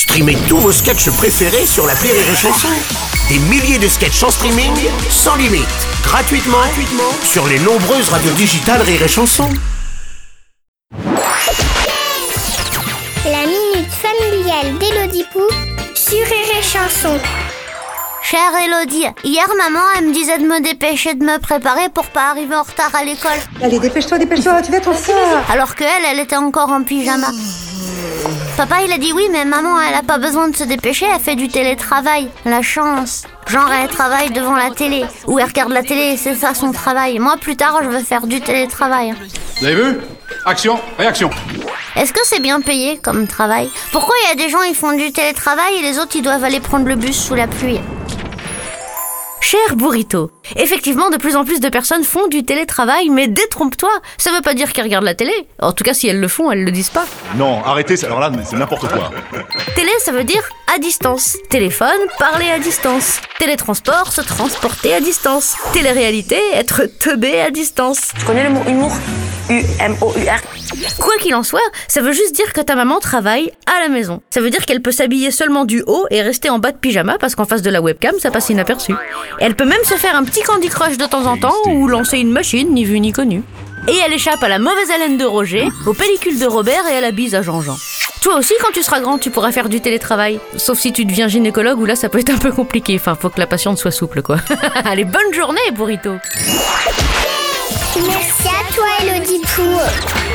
Streamez tous vos sketchs préférés sur la Rire et Chanson. Des milliers de sketchs en streaming, sans limite, gratuitement, gratuitement sur les nombreuses radios digitales Rire et Chanson. La minute familiale d'Élodie Pou sur Rire et Chanson. Chère Elodie, hier maman elle me disait de me dépêcher de me préparer pour pas arriver en retard à l'école. Allez, dépêche-toi, dépêche-toi, tu vas trop fort. Alors que elle, elle était encore en pyjama. Papa il a dit oui mais maman elle a pas besoin de se dépêcher, elle fait du télétravail. La chance. Genre elle travaille devant la télé. Ou elle regarde la télé, c'est ça son travail. Moi plus tard je veux faire du télétravail. Vous avez vu? Action, réaction. Est-ce que c'est bien payé comme travail? Pourquoi il y a des gens ils font du télétravail et les autres ils doivent aller prendre le bus sous la pluie? Cher Burrito, effectivement, de plus en plus de personnes font du télétravail, mais détrompe-toi, ça veut pas dire qu'elles regardent la télé. En tout cas, si elles le font, elles le disent pas. Non, arrêtez, c'est- alors là, c'est n'importe quoi. Télé, ça veut dire à distance. Téléphone, parler à distance. Télétransport, se transporter à distance. Télé-réalité, être teubé à distance. Tu connais le mot humour? U-M-O-U-R. Quoi qu'il en soit, ça veut juste dire que ta maman travaille à la maison. Ça veut dire qu'elle peut s'habiller seulement du haut et rester en bas de pyjama parce qu'en face de la webcam, ça passe inaperçu. Et elle peut même se faire un petit Candy Crush de temps en temps ou lancer une machine, ni vu ni connu. Et elle échappe à la mauvaise haleine de Roger, aux pellicules de Robert et à la bise à Jean-Jean. Toi aussi, quand tu seras grand, tu pourras faire du télétravail. Sauf si tu deviens gynécologue où là, ça peut être un peu compliqué. Enfin, faut que la patiente soit souple, quoi. Allez, bonne journée, burrito Merci à toi Élodie Pou.